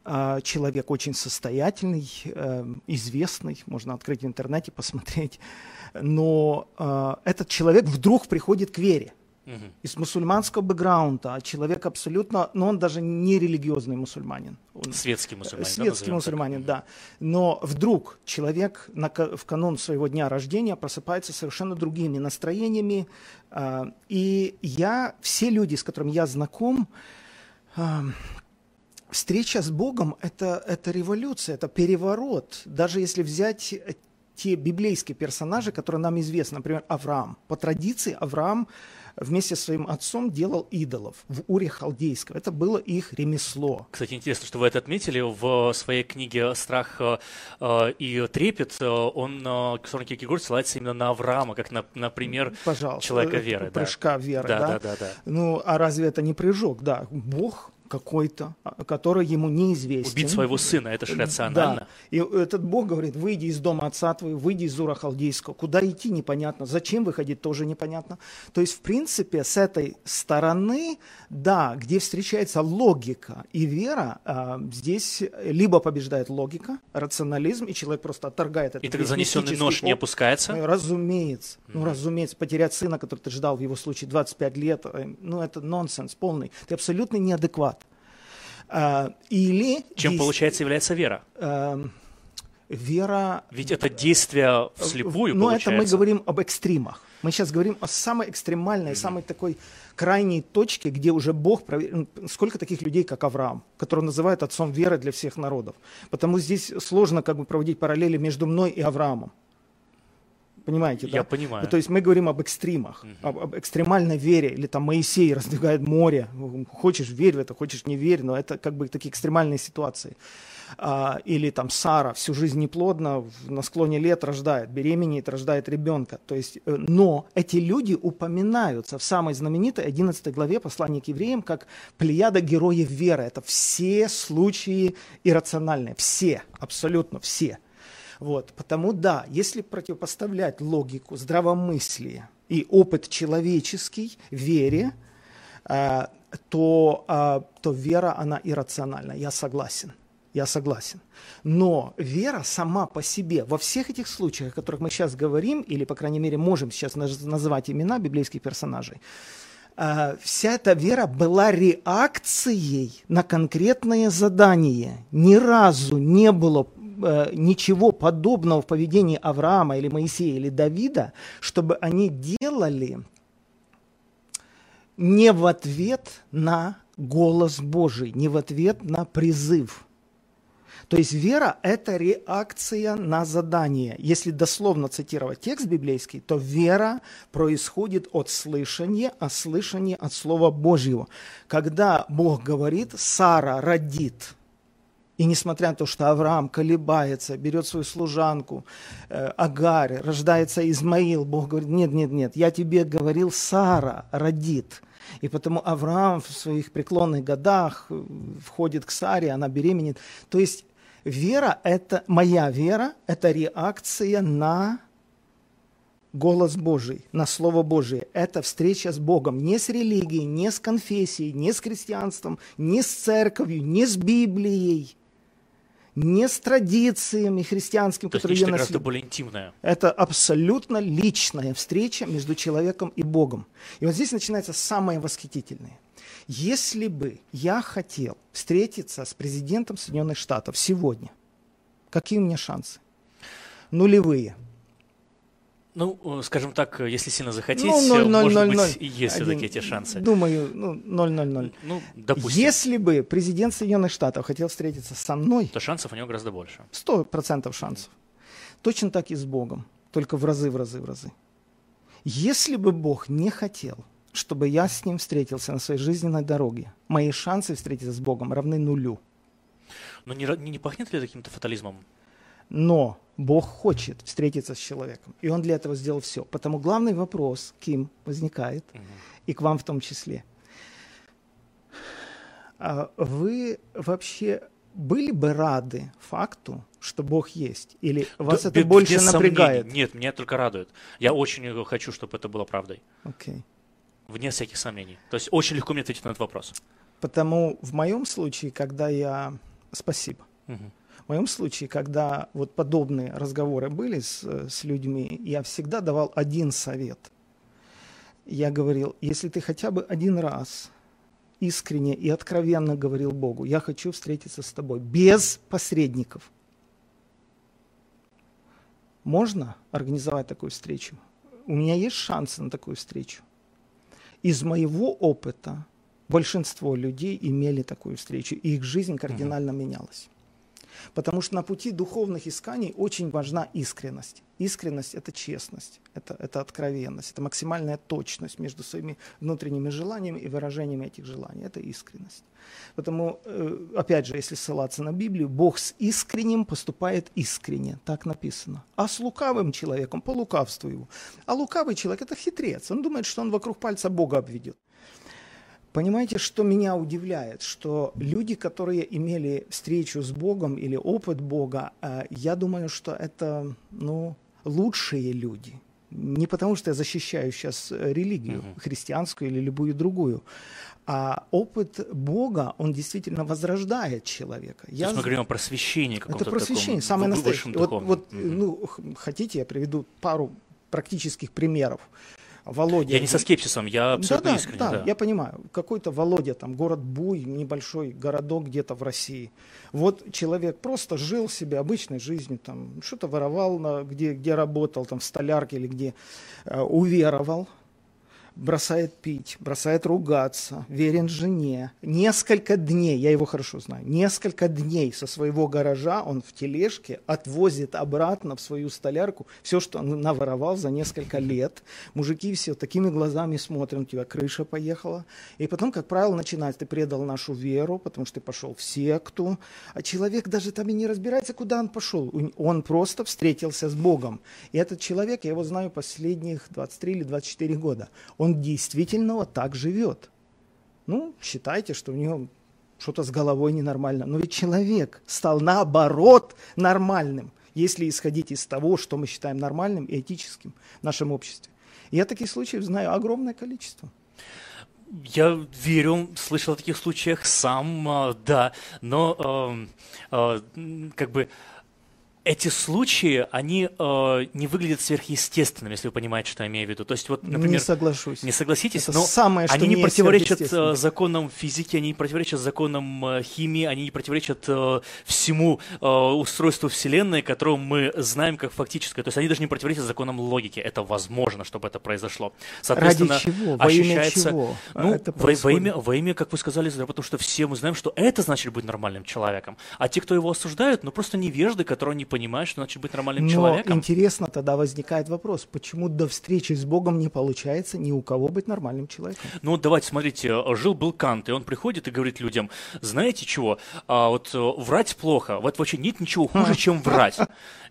э, человек очень состоятельный, э, известный, можно открыть в интернете, посмотреть, но этот человек вдруг приходит к вере угу. из мусульманского бэкграунда, а человек абсолютно, но он даже не религиозный мусульманин. Он, светский мусульманин. Светский да, мусульманин, так. да. Но вдруг человек на, в канун своего дня рождения просыпается совершенно другими настроениями. Э, и я, все люди, с которыми я знаком, э, встреча с Богом это, это революция, это переворот. Даже если взять те библейские персонажи, которые нам известны, например, Авраам. По традиции Авраам вместе со своим отцом делал идолов в Уре Халдейского. Это было их ремесло. Кстати, интересно, что вы это отметили. В своей книге «Страх э, и трепет» э, он, э, Ксорн Киркегор, ссылается именно на Авраама, как на, на пример Пожалуйста, человека веры. Прыжка да. веры, да? Да, да, да, да. Ну, а разве это не прыжок? Да, Бог какой-то, а, который ему неизвестен. Убить своего сына, это же рационально. Да. И этот Бог говорит, выйди из дома отца твоего, выйди из Ура Халдейского. Куда идти, непонятно. Зачем выходить, тоже непонятно. То есть, в принципе, с этой стороны, да, где встречается логика и вера, а, здесь либо побеждает логика, рационализм, и человек просто отторгает это. И тогда занесенный нож не опускается? Ну, разумеется. Ну, разумеется. Потерять сына, который ты ждал в его случае 25 лет, э, ну, это нонсенс полный. Ты абсолютно неадекват. А, или... Чем, здесь, получается, является вера? А, вера... Ведь это действие вслепую, Но это мы говорим об экстримах. Мы сейчас говорим о самой экстремальной, mm-hmm. самой такой крайней точке, где уже Бог... Провер... Сколько таких людей, как Авраам, которого называют отцом веры для всех народов. Потому здесь сложно как бы проводить параллели между мной и Авраамом. Понимаете, да? Я понимаю. То есть мы говорим об экстримах, угу. об, об экстремальной вере, или там Моисей раздвигает море, хочешь верь в это, хочешь не верь, но это как бы такие экстремальные ситуации. А, или там Сара всю жизнь неплодна, на склоне лет рождает, беременеет, рождает ребенка. То есть, э, но эти люди упоминаются в самой знаменитой 11 главе послания к евреям как плеяда героев веры. Это все случаи иррациональные, все, абсолютно все. Вот, потому да, если противопоставлять логику, здравомыслие и опыт человеческий вере, э, то, э, то вера, она иррациональна, я согласен. Я согласен. Но вера сама по себе, во всех этих случаях, о которых мы сейчас говорим, или, по крайней мере, можем сейчас называть имена библейских персонажей, э, вся эта вера была реакцией на конкретное задание. Ни разу не было Э, ничего подобного в поведении Авраама или Моисея или Давида, чтобы они делали не в ответ на голос Божий, не в ответ на призыв. То есть вера – это реакция на задание. Если дословно цитировать текст библейский, то вера происходит от слышания, а слышание от Слова Божьего. Когда Бог говорит «Сара родит», и несмотря на то, что Авраам колебается, берет свою служанку, э, Агарь, рождается Измаил, Бог говорит, нет, нет, нет, я тебе говорил, Сара родит. И потому Авраам в своих преклонных годах э, входит к Саре, она беременеет. То есть вера, это моя вера, это реакция на голос Божий, на Слово Божие. Это встреча с Богом, не с религией, не с конфессией, не с христианством, не с церковью, не с Библией не с традициями христианскими, То которые есть я гораздо более интимная. Это абсолютно личная встреча между человеком и Богом. И вот здесь начинается самое восхитительное. Если бы я хотел встретиться с президентом Соединенных Штатов сегодня, какие у меня шансы? Нулевые. Ну, э, скажем так, э, если сильно захотеть, ну, 0, 0, может 0, быть, 0, и есть все-таки эти шансы. Думаю, ну, 0-0-0. Ну, допустим. Если бы президент Соединенных Штатов хотел встретиться со мной... То шансов у него гораздо больше. Сто процентов шансов. Точно так и с Богом, только в разы, в разы, в разы. Если бы Бог не хотел, чтобы я с Ним встретился на своей жизненной дороге, мои шансы встретиться с Богом равны нулю. Но не, не, не пахнет ли каким-то фатализмом? Но Бог хочет встретиться с человеком, и Он для этого сделал все. Потому главный вопрос, Ким, возникает, угу. и к вам в том числе. А вы вообще были бы рады факту, что Бог есть? Или вас да, это без, больше без напрягает? Сомнений. Нет, меня только радует. Я очень хочу, чтобы это было правдой. Окей. Okay. Вне всяких сомнений. То есть очень легко мне ответить на этот вопрос. Потому в моем случае, когда я... Спасибо. Угу. В моем случае, когда вот подобные разговоры были с, с людьми, я всегда давал один совет. Я говорил, если ты хотя бы один раз искренне и откровенно говорил Богу, я хочу встретиться с тобой, без посредников. Можно организовать такую встречу? У меня есть шансы на такую встречу. Из моего опыта большинство людей имели такую встречу, и их жизнь кардинально угу. менялась. Потому что на пути духовных исканий очень важна искренность. Искренность – это честность, это, это откровенность, это максимальная точность между своими внутренними желаниями и выражениями этих желаний. Это искренность. Потому, э, опять же, если ссылаться на Библию, Бог с искренним поступает искренне, так написано. А с лукавым человеком по лукавству его. А лукавый человек – это хитрец. Он думает, что он вокруг пальца Бога обведет. Понимаете, что меня удивляет, что люди, которые имели встречу с Богом или опыт Бога, э, я думаю, что это ну, лучшие люди. Не потому, что я защищаю сейчас э, религию, uh-huh. христианскую или любую другую, а опыт Бога, он действительно возрождает человека. Я... мы говорим о просвещении каком-то Это просвещение, таком, самое настоящее. Вот, вот uh-huh. ну, хотите, я приведу пару практических примеров. Володя... Я не со скепсисом, я абсолютно да, искренне. Да, да, я понимаю. Какой-то Володя, там, город Буй, небольшой городок где-то в России. Вот человек просто жил себе обычной жизнью, там, что-то воровал, на, где, где работал, там, в столярке или где, э, уверовал, бросает пить, бросает ругаться, верен жене. Несколько дней, я его хорошо знаю, несколько дней со своего гаража он в тележке отвозит обратно в свою столярку все, что он наворовал за несколько лет. Мужики все такими глазами смотрят, у тебя крыша поехала. И потом, как правило, начинается, ты предал нашу веру, потому что ты пошел в секту, а человек даже там и не разбирается, куда он пошел. Он просто встретился с Богом. И этот человек, я его знаю последних 23 или 24 года, он он действительно вот так живет. Ну, считайте, что у него что-то с головой ненормально. Но ведь человек стал наоборот нормальным, если исходить из того, что мы считаем нормальным и этическим в нашем обществе. Я таких случаев знаю огромное количество. Я верю, слышал о таких случаях сам, а, да, но э, э, как бы эти случаи, они э, не выглядят сверхъестественными, если вы понимаете, что я имею в виду. То есть вот, например, не соглашусь. Не согласитесь, Это но самое, что они не противоречат э, законам физики, они не противоречат законам э, химии, они не противоречат э, всему э, устройству Вселенной, которое мы знаем как фактическое. То есть они даже не противоречат законам логики. Это возможно, чтобы это произошло. Соответственно, Ради чего? Во ощущается, имя чего? Ну, это во, во, имя, во имя, как вы сказали, потому что все мы знаем, что это значит быть нормальным человеком. А те, кто его осуждают, ну просто невежды, которые не понимает, что значит быть нормальным Но человеком. интересно тогда возникает вопрос, почему до встречи с Богом не получается ни у кого быть нормальным человеком? Ну давайте, смотрите, жил-был Кант, и он приходит и говорит людям, знаете чего, а, вот э, врать плохо, вот вообще нет ничего хуже, чем врать.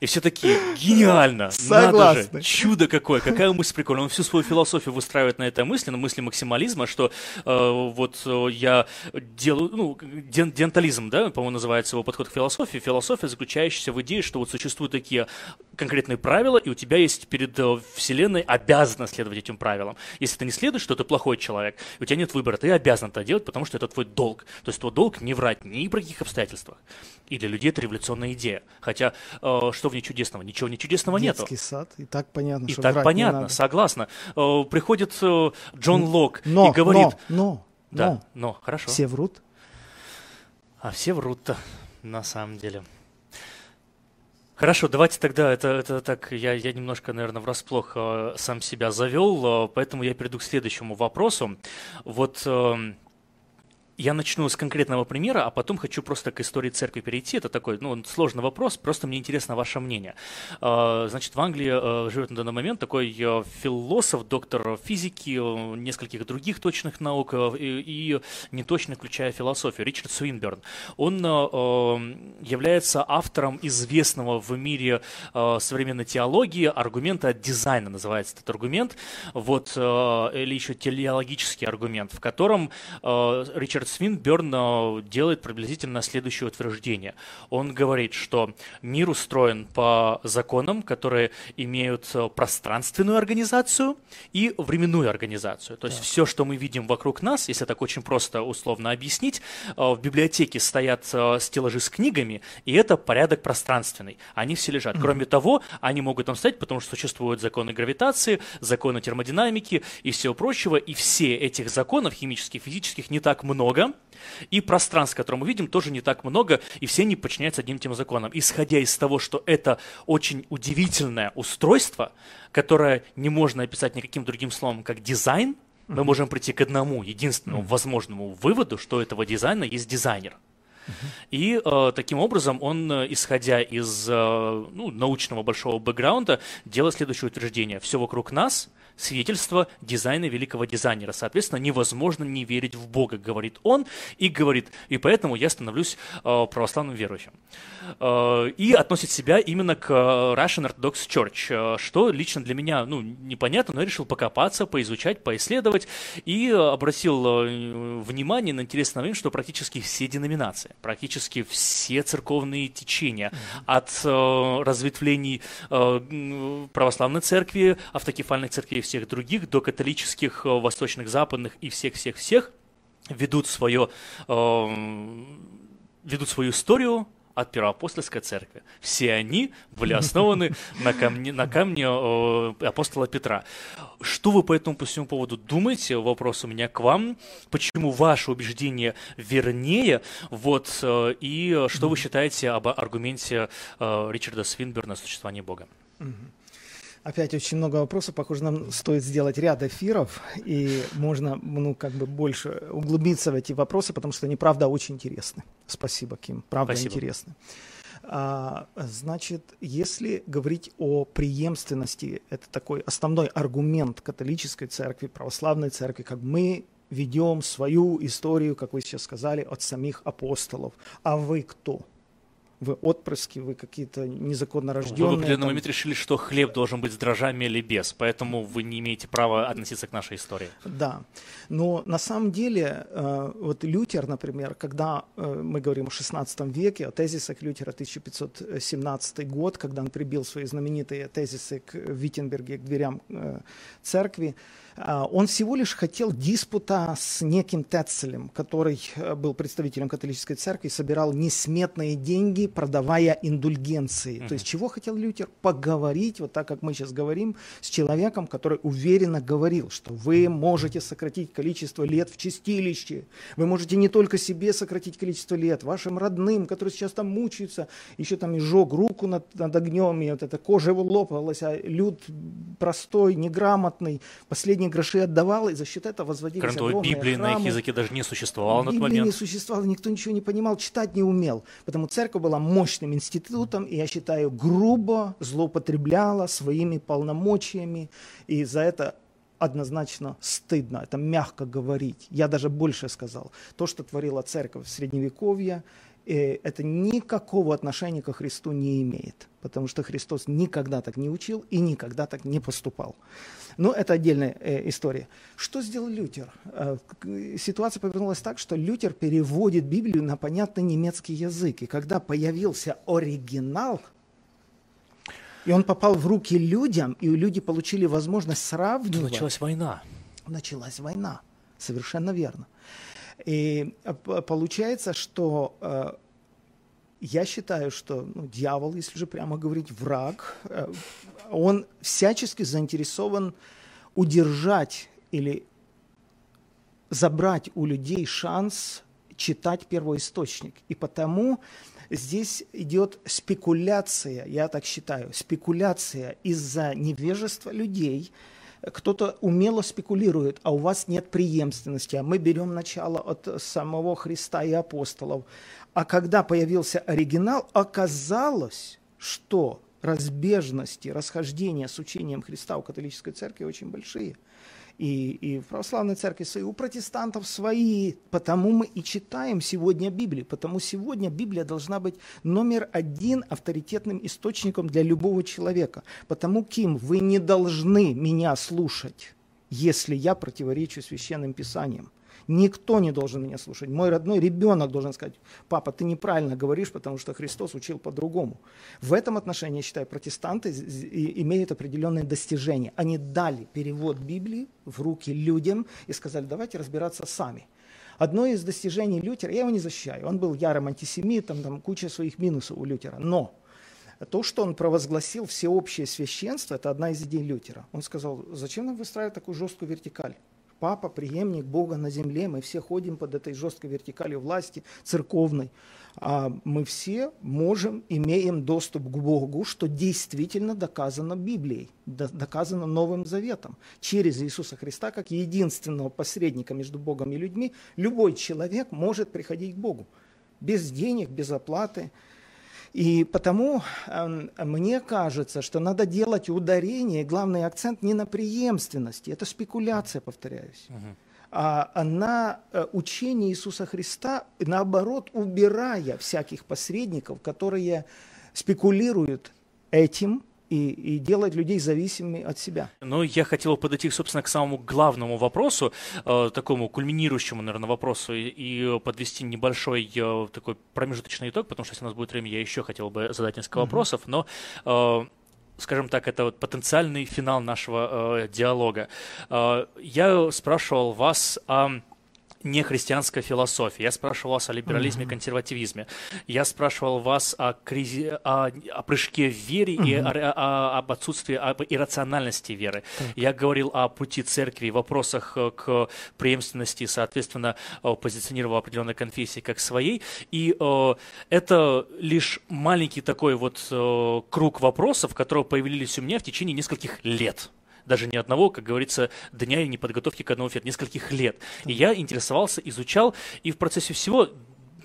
И все такие, гениально, Согласны. надо же, чудо какое, какая мысль прикольная. Он всю свою философию выстраивает на этой мысли, на мысли максимализма, что э, вот э, я делаю, ну, ден, дентализм, да, по-моему, называется его подход к философии. Философия, заключающаяся в идее, что вот существуют такие конкретные правила, и у тебя есть перед э, Вселенной обязанность следовать этим правилам. Если ты не следуешь, то ты плохой человек. И у тебя нет выбора, ты обязан это делать, потому что это твой долг. То есть твой долг не врать ни при каких обстоятельствах. И для людей это революционная идея. Хотя, э, что в ней чудесного? Ничего не чудесного Детский нету. сад, и так понятно, и что так понятно, согласна. Э, приходит э, Джон Лок но, и говорит... Но, но, да, но, но, хорошо. Все врут. А все врут-то, на самом деле. Хорошо, давайте тогда, это, это так, я, я немножко, наверное, врасплох э, сам себя завел, э, поэтому я перейду к следующему вопросу. Вот э, я начну с конкретного примера, а потом хочу просто к истории церкви перейти. Это такой ну, сложный вопрос, просто мне интересно ваше мнение. А, значит, в Англии э, живет на данный момент такой э, философ, доктор физики, э, нескольких других точных наук и, неточных, включая философию, Ричард Суинберн. Он является автором известного в мире современной теологии аргумента дизайна, называется этот аргумент, вот, или еще телеологический аргумент, в котором Ричард Роберт Свинберн э, делает приблизительно следующее утверждение. Он говорит, что мир устроен по законам, которые имеют э, пространственную организацию и временную организацию. То есть да. все, что мы видим вокруг нас, если так очень просто условно объяснить, э, в библиотеке стоят стеллажи с книгами, и это порядок пространственный. Они все лежат. Mm-hmm. Кроме того, они могут там стоять, потому что существуют законы гравитации, законы термодинамики и всего прочего, и все этих законов химических, физических не так много, много, и пространств, которое мы видим, тоже не так много, и все они подчиняются одним тем законам. Исходя из того, что это очень удивительное устройство, которое не можно описать никаким другим словом, как дизайн, мы можем прийти к одному единственному возможному выводу, что этого дизайна есть дизайнер. И э, таким образом он, э, исходя из э, ну, научного большого бэкграунда, делает следующее утверждение. Все вокруг нас – свидетельство дизайна великого дизайнера. Соответственно, невозможно не верить в Бога, говорит он, и говорит, и поэтому я становлюсь э, православным верующим. Э, и относит себя именно к Russian Orthodox Church, э, что лично для меня, ну, непонятно, но я решил покопаться, поизучать, поисследовать, и обратил э, внимание на интересный момент, что практически все деноминации, практически все церковные течения, от э, разветвлений э, православной церкви, автокефальной церкви всех других, до католических, э, восточных, западных и всех-всех-всех ведут свое, э, ведут свою историю, от Первоапостольской церкви. Все они были основаны на камне, на камне апостола Петра. Что вы по этому по всему поводу думаете? Вопрос у меня к вам. Почему ваше убеждение вернее? Вот, э, и что вы считаете об аргументе э, Ричарда Свинберна о существовании Бога? Опять очень много вопросов. Похоже, нам стоит сделать ряд эфиров, и можно, ну, как бы больше углубиться в эти вопросы, потому что они, правда, очень интересны. Спасибо, Ким. Правда, Спасибо. интересны. А, значит, если говорить о преемственности, это такой основной аргумент католической церкви, православной церкви, как мы ведем свою историю, как вы сейчас сказали, от самих апостолов. А вы кто? Вы отпрыски, вы какие-то незаконно рожденные. Вы в определенный момент решили, что хлеб должен быть с дрожжами или без, поэтому вы не имеете права относиться к нашей истории. Да, но на самом деле, э, вот Лютер, например, когда э, мы говорим о XVI веке, о тезисах Лютера 1517 год, когда он прибил свои знаменитые тезисы к Виттенберге, к дверям э, церкви, он всего лишь хотел диспута с неким Тецелем, который э, был представителем католической церкви, собирал несметные деньги, продавая индульгенции. Mm-hmm. То есть чего хотел Лютер? Поговорить, вот так как мы сейчас говорим, с человеком, который уверенно говорил, что вы можете сократить количество лет в чистилище, вы можете не только себе сократить количество лет, вашим родным, которые сейчас там мучаются, еще там и жег руку над, над огнем, и вот эта кожа его лопалась, а люд простой, неграмотный, последний последние гроши отдавал, и за счет этого возводились Кроме того, Библии храмы. на их языке даже не существовало на тот момент. не существовало, никто ничего не понимал, читать не умел. Потому церковь была мощным институтом, и, я считаю, грубо злоупотребляла своими полномочиями, и за это однозначно стыдно, это мягко говорить. Я даже больше сказал. То, что творила церковь в Средневековье, это никакого отношения ко Христу не имеет, потому что Христос никогда так не учил и никогда так не поступал. Но это отдельная э, история. Что сделал Лютер? Э, ситуация повернулась так, что Лютер переводит Библию на понятный немецкий язык. И когда появился оригинал, и он попал в руки людям, и люди получили возможность сравнивать. Началась война. Началась война, совершенно верно. И э, получается, что э, я считаю, что ну, дьявол, если же прямо говорить, враг, э, он всячески заинтересован удержать или забрать у людей шанс читать первоисточник. И потому здесь идет спекуляция, я так считаю, спекуляция из-за невежества людей. Кто-то умело спекулирует, а у вас нет преемственности, а мы берем начало от самого Христа и апостолов. А когда появился оригинал, оказалось, что разбежности, расхождения с учением Христа у католической церкви очень большие. И, и в православной церкви свои, у протестантов свои. Потому мы и читаем сегодня Библию. Потому сегодня Библия должна быть номер один авторитетным источником для любого человека. Потому, Ким, вы не должны меня слушать, если я противоречу священным писаниям. Никто не должен меня слушать. Мой родной ребенок должен сказать, папа, ты неправильно говоришь, потому что Христос учил по-другому. В этом отношении, я считаю, протестанты имеют определенные достижения. Они дали перевод Библии в руки людям и сказали, давайте разбираться сами. Одно из достижений Лютера, я его не защищаю, он был ярым антисемитом, там куча своих минусов у Лютера, но то, что он провозгласил всеобщее священство, это одна из идей Лютера. Он сказал, зачем нам выстраивать такую жесткую вертикаль? Папа, преемник Бога на земле, мы все ходим под этой жесткой вертикалью власти церковной. А мы все можем, имеем доступ к Богу, что действительно доказано Библией, доказано Новым Заветом. Через Иисуса Христа, как единственного посредника между Богом и людьми, любой человек может приходить к Богу. Без денег, без оплаты, и потому э, мне кажется, что надо делать ударение, главный акцент не на преемственности, это спекуляция, повторяюсь, uh-huh. а на э, учение Иисуса Христа, наоборот, убирая всяких посредников, которые спекулируют этим, и, и делать людей зависимыми от себя. Ну, я хотел подойти, собственно, к самому главному вопросу, э, такому кульминирующему, наверное, вопросу, и, и подвести небольшой э, такой промежуточный итог, потому что если у нас будет время, я еще хотел бы задать несколько mm-hmm. вопросов, но э, скажем так, это вот потенциальный финал нашего э, диалога. Э, я спрашивал вас о нехристианской философии. Я спрашивал вас о либерализме и консервативизме. Я спрашивал вас о, кризи... о, о прыжке в вере и о, о, об отсутствии, об иррациональности веры. Так. Я говорил о пути церкви, вопросах э, к преемственности, соответственно, э, позиционировал определенной конфессии как своей. И э, это лишь маленький такой вот э, круг вопросов, которые появились у меня в течение нескольких лет даже не одного, как говорится, дня и неподготовки к одному эфиру, нескольких лет. И я интересовался, изучал, и в процессе всего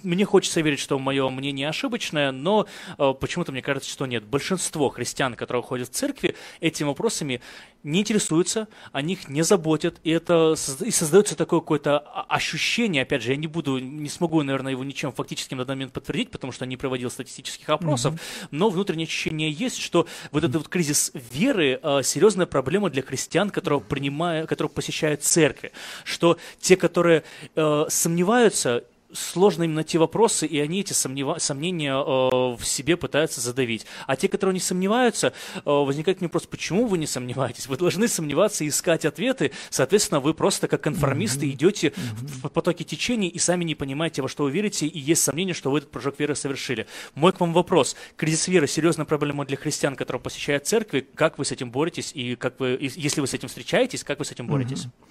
мне хочется верить, что мое мнение ошибочное, но э, почему-то мне кажется, что нет. Большинство христиан, которые ходят в церкви, этими вопросами не интересуются, о них не заботят, и это и создается такое какое-то ощущение, опять же, я не буду, не смогу, наверное, его ничем фактическим на данный момент подтвердить, потому что не проводил статистических опросов, mm-hmm. но внутреннее ощущение есть, что вот этот вот кризис веры э, серьезная проблема для христиан, которые, принимают, которые посещают церкви, что те, которые э, сомневаются, сложно им найти вопросы, и они эти сомнева- сомнения э, в себе пытаются задавить. А те, которые не сомневаются, э, возникает мне вопрос, почему вы не сомневаетесь? Вы должны сомневаться и искать ответы. Соответственно, вы просто как конформисты mm-hmm. идете mm-hmm. в потоке течения и сами не понимаете, во что вы верите, и есть сомнение, что вы этот прыжок веры совершили. Мой к вам вопрос. Кризис веры – серьезная проблема для христиан, которые посещают церкви. Как вы с этим боретесь? И как вы, если вы с этим встречаетесь, как вы с этим боретесь? Mm-hmm.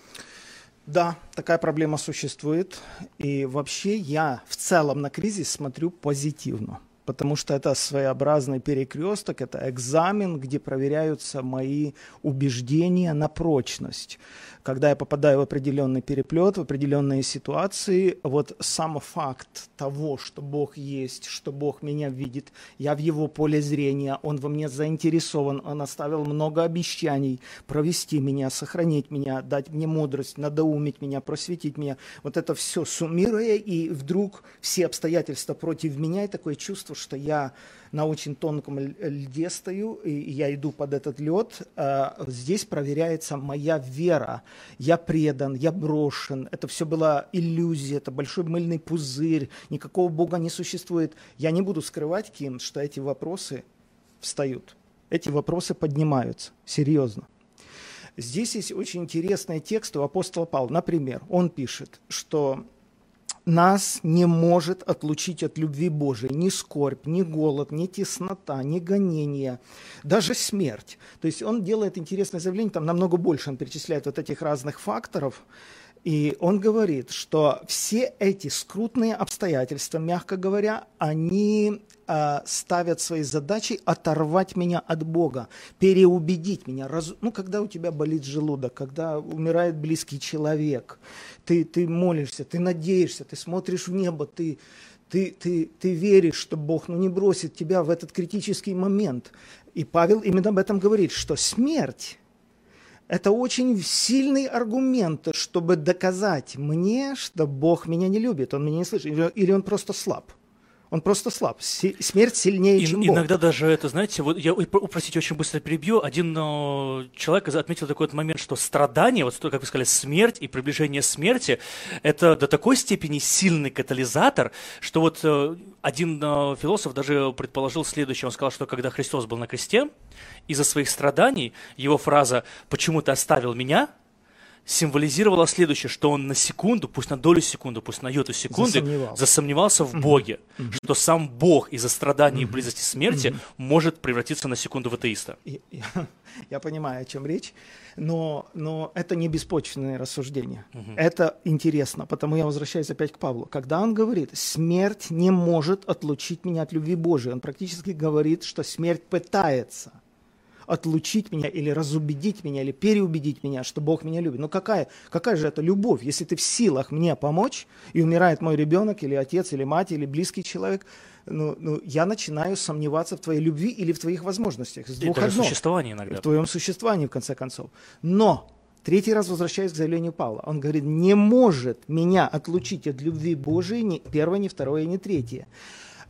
Да, такая проблема существует. И вообще я в целом на кризис смотрю позитивно, потому что это своеобразный перекресток, это экзамен, где проверяются мои убеждения на прочность когда я попадаю в определенный переплет, в определенные ситуации, вот сам факт того, что Бог есть, что Бог меня видит, я в Его поле зрения, Он во мне заинтересован, Он оставил много обещаний провести меня, сохранить меня, дать мне мудрость, надоумить меня, просветить меня. Вот это все суммируя, и вдруг все обстоятельства против меня, и такое чувство, что я на очень тонком льде стою, и я иду под этот лед, а, здесь проверяется моя вера. Я предан, я брошен. Это все была иллюзия, это большой мыльный пузырь, никакого Бога не существует. Я не буду скрывать, Ким, что эти вопросы встают. Эти вопросы поднимаются, серьезно. Здесь есть очень интересный текст у апостола Павла. Например, он пишет, что нас не может отлучить от любви Божией ни скорбь, ни голод, ни теснота, ни гонение, даже смерть. То есть он делает интересное заявление, там намного больше он перечисляет вот этих разных факторов, и он говорит, что все эти скрутные обстоятельства, мягко говоря, они э, ставят своей задачей оторвать меня от Бога, переубедить меня. Раз, ну, когда у тебя болит желудок, когда умирает близкий человек, ты, ты молишься, ты надеешься, ты смотришь в небо, ты, ты, ты, ты веришь, что Бог ну, не бросит тебя в этот критический момент. И Павел именно об этом говорит, что смерть это очень сильный аргумент, чтобы доказать мне, что Бог меня не любит, Он меня не слышит, или Он просто слаб. Он просто слаб. Смерть сильнее, И, чем Бог. Иногда даже это, знаете, вот я, простите, очень быстро перебью. Один э, человек отметил такой вот момент, что страдание, вот как вы сказали, смерть и приближение смерти, это до такой степени сильный катализатор, что вот э, один э, философ даже предположил следующее. Он сказал, что когда Христос был на кресте, из-за своих страданий его фраза «почему ты оставил меня?» Символизировало следующее, что он на секунду, пусть на долю секунды, пусть на йоту секунды засомневался, засомневался в Боге, mm-hmm. что сам Бог из-за страданий mm-hmm. и близости смерти mm-hmm. может превратиться на секунду в атеиста. Я, я, я понимаю, о чем речь, но, но это не беспочвенное рассуждение. Mm-hmm. Это интересно, потому я возвращаюсь опять к Павлу. Когда он говорит, смерть не может отлучить меня от любви Божией, он практически говорит, что смерть пытается – отлучить меня или разубедить меня, или переубедить меня, что Бог меня любит. Но какая, какая же это любовь, если ты в силах мне помочь, и умирает мой ребенок, или отец, или мать, или близкий человек, ну, ну, я начинаю сомневаться в твоей любви или в твоих возможностях. С двух и даже существовании иногда. В твоем существовании, в конце концов. Но Третий раз возвращаюсь к заявлению Павла. Он говорит, не может меня отлучить от любви Божией ни первое, ни второе, ни третье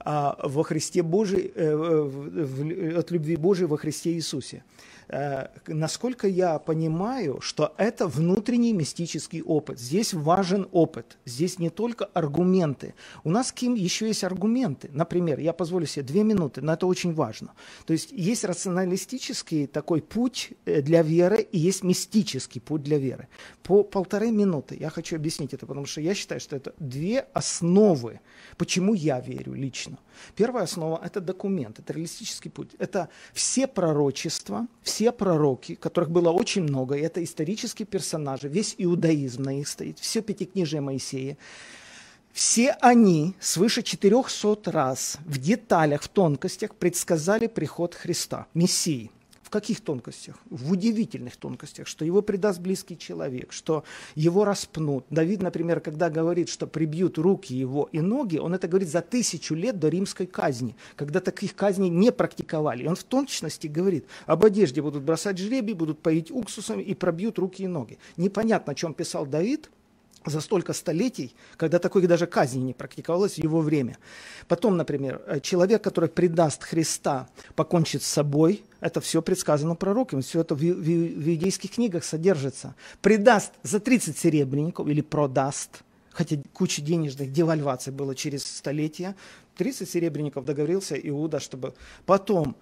во Христе Божий, э, от любви Божией во Христе Иисусе. Э, насколько я понимаю, что это внутренний мистический опыт. Здесь важен опыт. Здесь не только аргументы. У нас, Ким, еще есть аргументы. Например, я позволю себе две минуты, но это очень важно. То есть есть рационалистический такой путь э, для веры и есть мистический путь для веры. По полторы минуты я хочу объяснить это, потому что я считаю, что это две основы, почему я верю лично. Первая основа – это документ, это реалистический путь. Это все пророчества, все пророки, которых было очень много, и это исторические персонажи, весь иудаизм на них стоит, все пятикнижие Моисея. Все они свыше 400 раз в деталях, в тонкостях предсказали приход Христа, Мессии – в каких тонкостях? В удивительных тонкостях, что его предаст близкий человек, что его распнут. Давид, например, когда говорит, что прибьют руки его и ноги, он это говорит за тысячу лет до римской казни, когда таких казней не практиковали. И он в точности говорит, об одежде будут бросать жребий, будут поить уксусом и пробьют руки и ноги. Непонятно, о чем писал Давид, за столько столетий, когда такой даже казни не практиковалось в его время. Потом, например, э, человек, который предаст Христа, покончит с собой, это все предсказано пророками, все это в, в, в иудейских книгах содержится. Предаст за 30 серебряников или продаст, хотя куча денежных девальваций было через столетия, 30 серебряников договорился Иуда, чтобы потом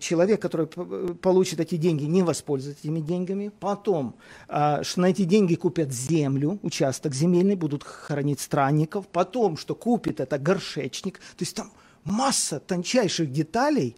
человек, который получит эти деньги, не воспользуется этими деньгами. Потом, а, что на эти деньги купят землю, участок земельный, будут хоронить странников. Потом, что купит это горшечник. То есть там масса тончайших деталей.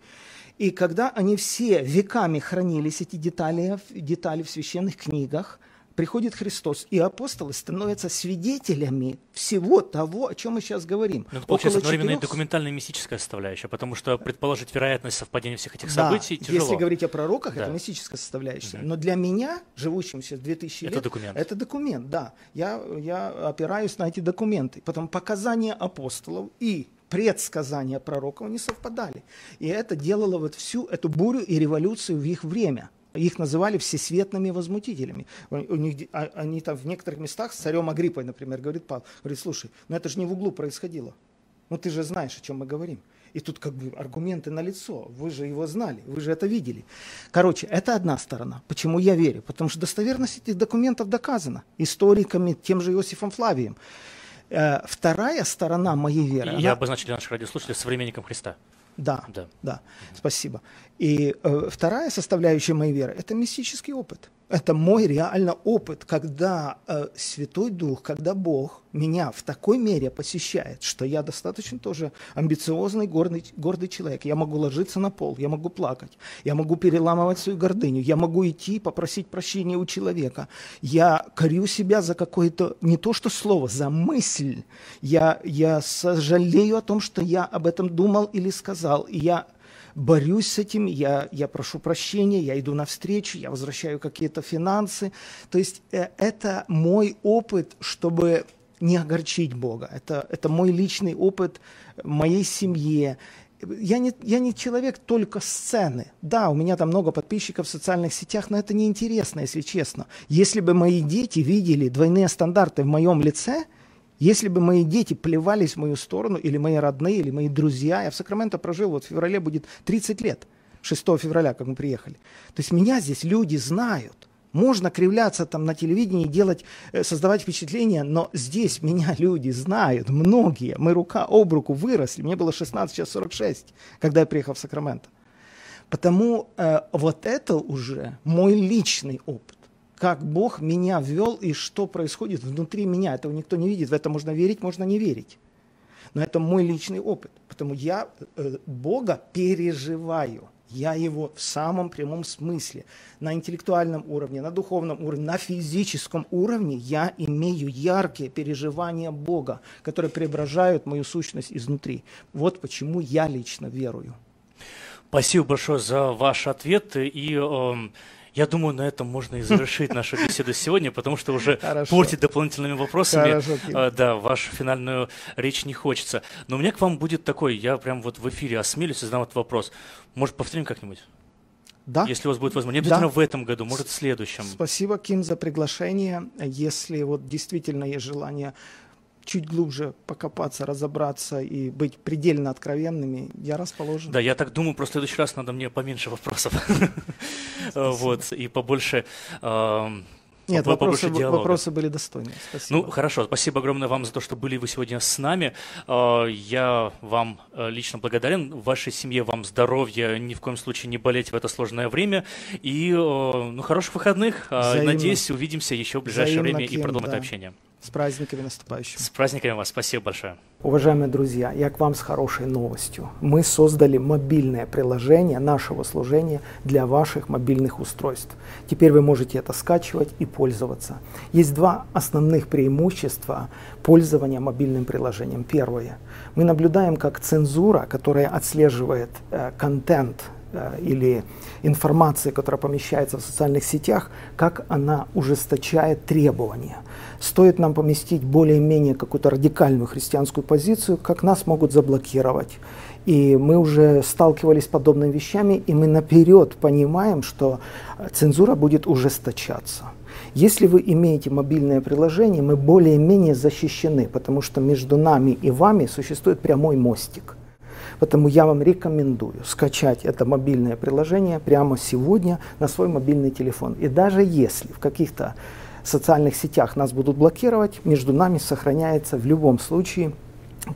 И когда они все веками хранились, эти детали, детали в священных книгах – приходит Христос, и апостолы становятся свидетелями всего того, о чем мы сейчас говорим. Ну, это получается одновременно 4... и документальная и мистическая составляющая, потому что предположить вероятность совпадения всех этих да, событий тяжело. если говорить о пророках, да. это мистическая составляющая. Угу. Но для меня, живущимся в 2000 это лет, документ. это документ, да. Я, я опираюсь на эти документы. Потом показания апостолов и предсказания пророков не совпадали. И это делало вот всю эту бурю и революцию в их время. Их называли всесветными возмутителями. У них, а, они там в некоторых местах с царем Агриппой, например, говорит Павел, говорит, слушай, ну это же не в углу происходило. Ну ты же знаешь, о чем мы говорим. И тут как бы аргументы на лицо. Вы же его знали, вы же это видели. Короче, это одна сторона. Почему я верю? Потому что достоверность этих документов доказана историками, тем же Иосифом Флавием. Э, вторая сторона моей веры. Я она... обозначил наших радиослушателей современником Христа. Да, да, да. Спасибо. И э, вторая составляющая моей веры – это мистический опыт. Это мой реально опыт, когда э, Святой Дух, когда Бог меня в такой мере посещает, что я достаточно тоже амбициозный, гордый, гордый человек. Я могу ложиться на пол, я могу плакать, я могу переламывать свою гордыню, я могу идти попросить прощения у человека. Я корю себя за какое-то, не то что слово, за мысль. Я, я сожалею о том, что я об этом думал или сказал. И я борюсь с этим, я, я прошу прощения, я иду навстречу, я возвращаю какие-то финансы. То есть э, это мой опыт, чтобы не огорчить Бога. Это, это мой личный опыт моей семье. Я не, я не человек только сцены. Да, у меня там много подписчиков в социальных сетях, но это неинтересно, если честно. Если бы мои дети видели двойные стандарты в моем лице – если бы мои дети плевались в мою сторону, или мои родные, или мои друзья, я в Сакраменто прожил, вот в феврале будет 30 лет, 6 февраля, как мы приехали. То есть меня здесь люди знают. Можно кривляться там на телевидении, делать, э, создавать впечатление, но здесь меня люди знают, многие. Мы рука об руку выросли. Мне было 16, сейчас 46, когда я приехал в Сакраменто. Потому э, вот это уже мой личный опыт как Бог меня ввел и что происходит внутри меня. Этого никто не видит. В это можно верить, можно не верить. Но это мой личный опыт. Потому я э, Бога переживаю. Я его в самом прямом смысле. На интеллектуальном уровне, на духовном уровне, на физическом уровне я имею яркие переживания Бога, которые преображают мою сущность изнутри. Вот почему я лично верую. Спасибо большое за ваш ответ. И э, я думаю, на этом можно и завершить нашу беседу сегодня, потому что уже Хорошо. портить дополнительными вопросами Хорошо, э, да, вашу финальную речь не хочется. Но у меня к вам будет такой, я прям вот в эфире осмелюсь и задам этот вопрос. Может, повторим как-нибудь? Да. Если у вас будет возможность. Не обязательно да. в этом году, может, в следующем. Спасибо, Ким, за приглашение. Если вот действительно есть желание чуть глубже покопаться, разобраться и быть предельно откровенными, я расположен. Да, я так думаю, просто в следующий раз надо мне поменьше вопросов. Вот, и побольше нет, вопросы, вопросы были достойные. Спасибо. Ну, хорошо. Спасибо огромное вам за то, что были вы сегодня с нами. А, я вам э, лично благодарен. В вашей семье вам здоровья, ни в коем случае не болеть в это сложное время. И, э, ну, хороших выходных. А, Взаимно. Надеюсь, увидимся еще в ближайшее Взаимно время и продолжим да. это общение. С праздниками наступающими. С праздниками вас. Спасибо большое. Уважаемые друзья, я к вам с хорошей новостью. Мы создали мобильное приложение нашего служения для ваших мобильных устройств. Теперь вы можете это скачивать и пользоваться. Есть два основных преимущества пользования мобильным приложением. Первое. Мы наблюдаем, как цензура, которая отслеживает э, контент Э, или информации, которая помещается в социальных сетях, как она ужесточает требования. Стоит нам поместить более-менее какую-то радикальную христианскую позицию, как нас могут заблокировать. И мы уже сталкивались с подобными вещами, и мы наперед понимаем, что цензура будет ужесточаться. Если вы имеете мобильное приложение, мы более-менее защищены, потому что между нами и вами существует прямой мостик. Поэтому я вам рекомендую скачать это мобильное приложение прямо сегодня на свой мобильный телефон. И даже если в каких-то социальных сетях нас будут блокировать, между нами сохраняется в любом случае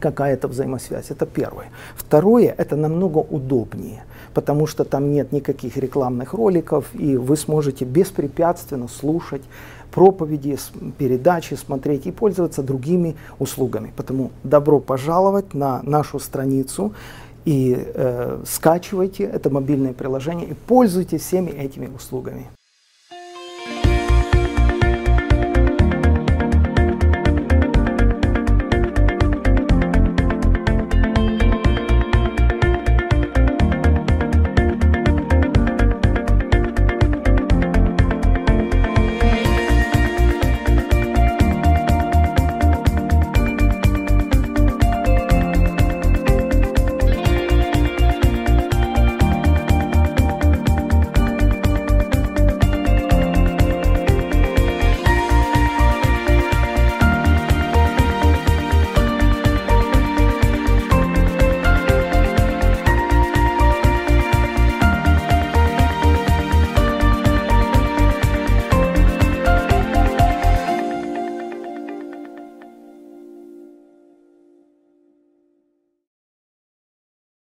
какая-то взаимосвязь. Это первое. Второе, это намного удобнее, потому что там нет никаких рекламных роликов, и вы сможете беспрепятственно слушать проповеди, передачи смотреть и пользоваться другими услугами. Поэтому добро пожаловать на нашу страницу и э, скачивайте это мобильное приложение и пользуйтесь всеми этими услугами.